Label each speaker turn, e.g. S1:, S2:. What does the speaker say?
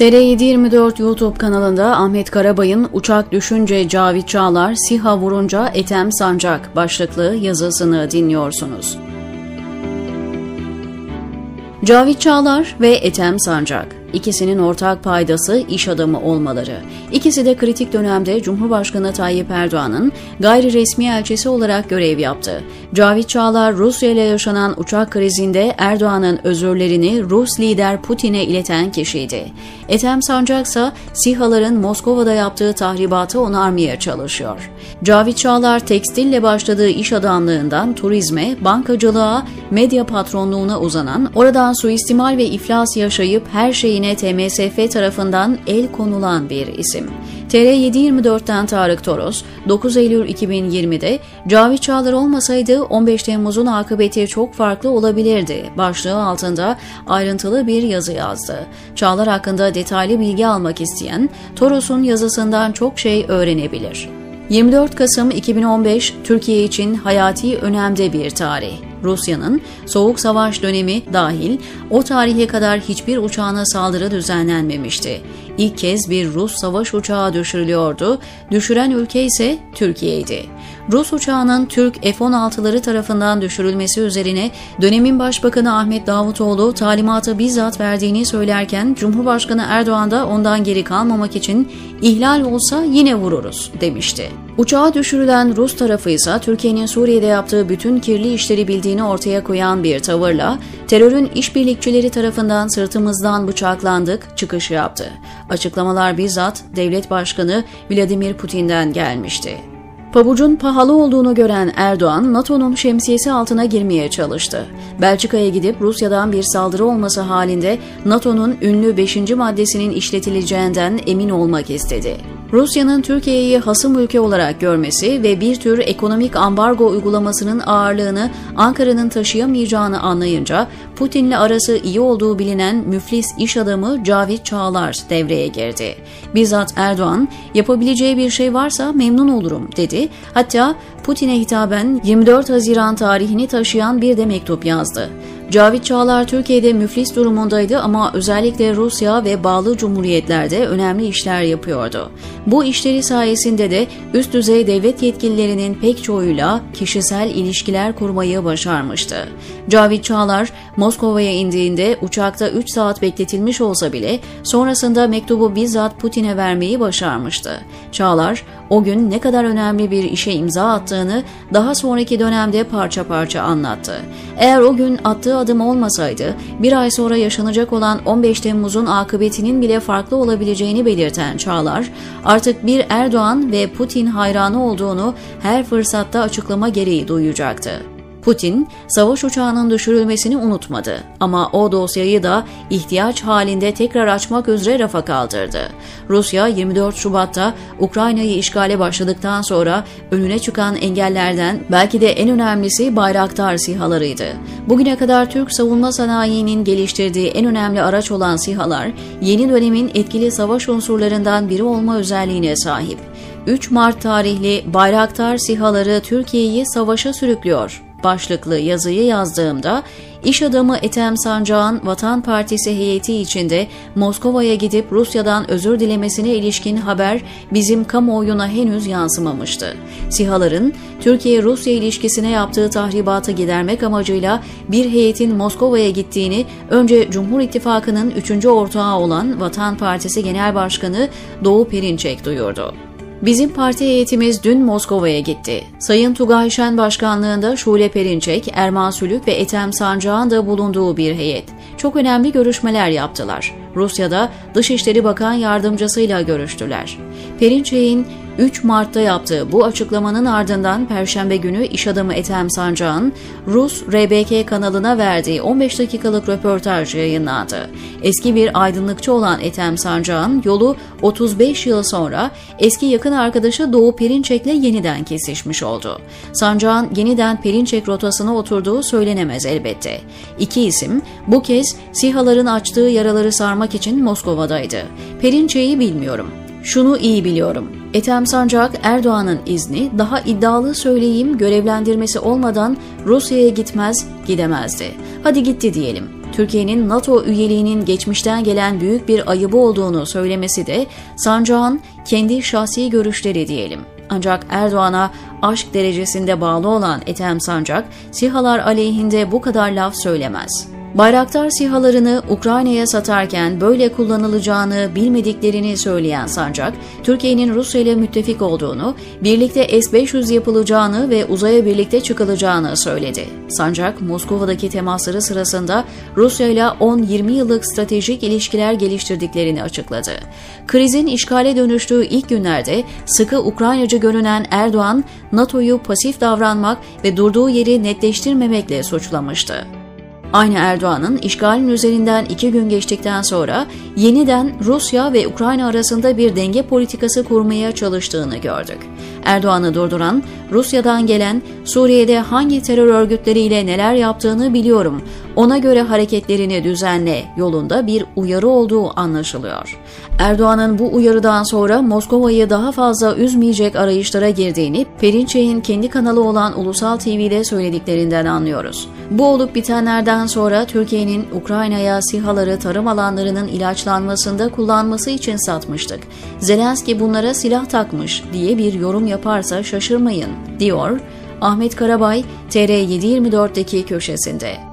S1: TR724 YouTube kanalında Ahmet Karabay'ın Uçak Düşünce Cavit Çağlar, SİHA Vurunca Etem Sancak başlıklı yazısını dinliyorsunuz. Cavit Çağlar ve Etem Sancak İkisinin ortak paydası iş adamı olmaları. İkisi de kritik dönemde Cumhurbaşkanı Tayyip Erdoğan'ın gayri resmi elçisi olarak görev yaptı. Cavit Çağlar Rusya ile yaşanan uçak krizinde Erdoğan'ın özürlerini Rus lider Putin'e ileten kişiydi. Ethem Sancak ise SİHA'ların Moskova'da yaptığı tahribatı onarmaya çalışıyor. Cavit Çağlar tekstille başladığı iş adamlığından turizme, bankacılığa, medya patronluğuna uzanan, oradan suistimal ve iflas yaşayıp her şeyin yine TMSF tarafından el konulan bir isim. TR724'ten Tarık Toros, 9 Eylül 2020'de Cavit Çağlar olmasaydı 15 Temmuz'un akıbeti çok farklı olabilirdi başlığı altında ayrıntılı bir yazı yazdı. Çağlar hakkında detaylı bilgi almak isteyen Toros'un yazısından çok şey öğrenebilir. 24 Kasım 2015 Türkiye için hayati önemde bir tarih. Rusya'nın Soğuk Savaş dönemi dahil o tarihe kadar hiçbir uçağına saldırı düzenlenmemişti. İlk kez bir Rus savaş uçağı düşürülüyordu, düşüren ülke ise Türkiye'ydi. Rus uçağının Türk F-16'ları tarafından düşürülmesi üzerine dönemin Başbakanı Ahmet Davutoğlu talimatı bizzat verdiğini söylerken Cumhurbaşkanı Erdoğan da ondan geri kalmamak için ihlal olsa yine vururuz demişti. Uçağa düşürülen Rus tarafı ise Türkiye'nin Suriye'de yaptığı bütün kirli işleri bildiğini ortaya koyan bir tavırla terörün işbirlikçileri tarafından sırtımızdan bıçaklandık çıkışı yaptı. Açıklamalar bizzat devlet başkanı Vladimir Putin'den gelmişti. Pabucun pahalı olduğunu gören Erdoğan, NATO'nun şemsiyesi altına girmeye çalıştı. Belçika'ya gidip Rusya'dan bir saldırı olması halinde NATO'nun ünlü 5. maddesinin işletileceğinden emin olmak istedi. Rusya'nın Türkiye'yi hasım ülke olarak görmesi ve bir tür ekonomik ambargo uygulamasının ağırlığını Ankara'nın taşıyamayacağını anlayınca Putin'le arası iyi olduğu bilinen müflis iş adamı Cavit Çağlar devreye girdi. Bizzat Erdoğan yapabileceği bir şey varsa memnun olurum dedi. Hatta Putin'e hitaben 24 Haziran tarihini taşıyan bir de mektup yazdı. Cavit Çağlar Türkiye'de müflis durumundaydı ama özellikle Rusya ve bağlı cumhuriyetlerde önemli işler yapıyordu. Bu işleri sayesinde de üst düzey devlet yetkililerinin pek çoğuyla kişisel ilişkiler kurmayı başarmıştı. Cavit Çağlar Moskova'ya indiğinde uçakta 3 saat bekletilmiş olsa bile sonrasında mektubu bizzat Putin'e vermeyi başarmıştı. Çağlar o gün ne kadar önemli bir işe imza attığını daha sonraki dönemde parça parça anlattı. Eğer o gün attığı adım olmasaydı bir ay sonra yaşanacak olan 15 Temmuz'un akıbetinin bile farklı olabileceğini belirten Çağlar, artık bir Erdoğan ve Putin hayranı olduğunu her fırsatta açıklama gereği duyacaktı. Putin, savaş uçağının düşürülmesini unutmadı ama o dosyayı da ihtiyaç halinde tekrar açmak üzere rafa kaldırdı. Rusya 24 Şubat'ta Ukrayna'yı işgale başladıktan sonra önüne çıkan engellerden belki de en önemlisi Bayraktar sihalarıydı. Bugüne kadar Türk savunma sanayinin geliştirdiği en önemli araç olan sihalar, yeni dönemin etkili savaş unsurlarından biri olma özelliğine sahip. 3 Mart tarihli Bayraktar sihaları Türkiye'yi savaşa sürüklüyor başlıklı yazıyı yazdığımda iş adamı Ethem Sancak'ın Vatan Partisi heyeti içinde Moskova'ya gidip Rusya'dan özür dilemesine ilişkin haber bizim kamuoyuna henüz yansımamıştı. SİHA'ların Türkiye-Rusya ilişkisine yaptığı tahribatı gidermek amacıyla bir heyetin Moskova'ya gittiğini önce Cumhur İttifakı'nın üçüncü ortağı olan Vatan Partisi Genel Başkanı Doğu Perinçek duyurdu. Bizim parti heyetimiz dün Moskova'ya gitti. Sayın Tugay Şen başkanlığında Şule Perinçek, Erman Sülük ve Etem Sancak'ın da bulunduğu bir heyet. Çok önemli görüşmeler yaptılar. Rusya'da Dışişleri Bakan Yardımcısıyla görüştüler. Perinçek'in 3 Mart'ta yaptığı bu açıklamanın ardından Perşembe günü iş adamı Ethem Sancak'ın Rus RBK kanalına verdiği 15 dakikalık röportaj yayınlandı. Eski bir aydınlıkçı olan Ethem Sancak'ın yolu 35 yıl sonra eski yakın arkadaşı Doğu Perinçek'le yeniden kesişmiş oldu. Sancak'ın yeniden Perinçek rotasına oturduğu söylenemez elbette. İki isim bu kez SİHA'ların açtığı yaraları sarmak için Moskova'daydı. Perinçek'i bilmiyorum. Şunu iyi biliyorum. Ethem Sancak Erdoğan'ın izni daha iddialı söyleyeyim görevlendirmesi olmadan Rusya'ya gitmez, gidemezdi. Hadi gitti diyelim. Türkiye'nin NATO üyeliğinin geçmişten gelen büyük bir ayıbı olduğunu söylemesi de Sancak'ın kendi şahsi görüşleri diyelim. Ancak Erdoğan'a aşk derecesinde bağlı olan Ethem Sancak, SİHA'lar aleyhinde bu kadar laf söylemez. Bayraktar sihalarını Ukrayna'ya satarken böyle kullanılacağını bilmediklerini söyleyen Sancak, Türkiye'nin Rusya ile müttefik olduğunu, birlikte S-500 yapılacağını ve uzaya birlikte çıkılacağını söyledi. Sancak, Moskova'daki temasları sırasında Rusya ile 10-20 yıllık stratejik ilişkiler geliştirdiklerini açıkladı. Krizin işgale dönüştüğü ilk günlerde sıkı Ukraynacı görünen Erdoğan, NATO'yu pasif davranmak ve durduğu yeri netleştirmemekle suçlamıştı. Aynı Erdoğan'ın işgalin üzerinden iki gün geçtikten sonra yeniden Rusya ve Ukrayna arasında bir denge politikası kurmaya çalıştığını gördük. Erdoğan'ı durduran, Rusya'dan gelen Suriye'de hangi terör örgütleriyle neler yaptığını biliyorum, ona göre hareketlerini düzenle yolunda bir uyarı olduğu anlaşılıyor. Erdoğan'ın bu uyarıdan sonra Moskova'yı daha fazla üzmeyecek arayışlara girdiğini Perinçek'in kendi kanalı olan Ulusal TV'de söylediklerinden anlıyoruz. Bu olup bitenlerden sonra Türkiye'nin Ukrayna'ya sihaları tarım alanlarının ilaçlanmasında kullanması için satmıştık. Zelenski bunlara silah takmış diye bir yorum yaparsa şaşırmayın, diyor Ahmet Karabay TR724'deki köşesinde.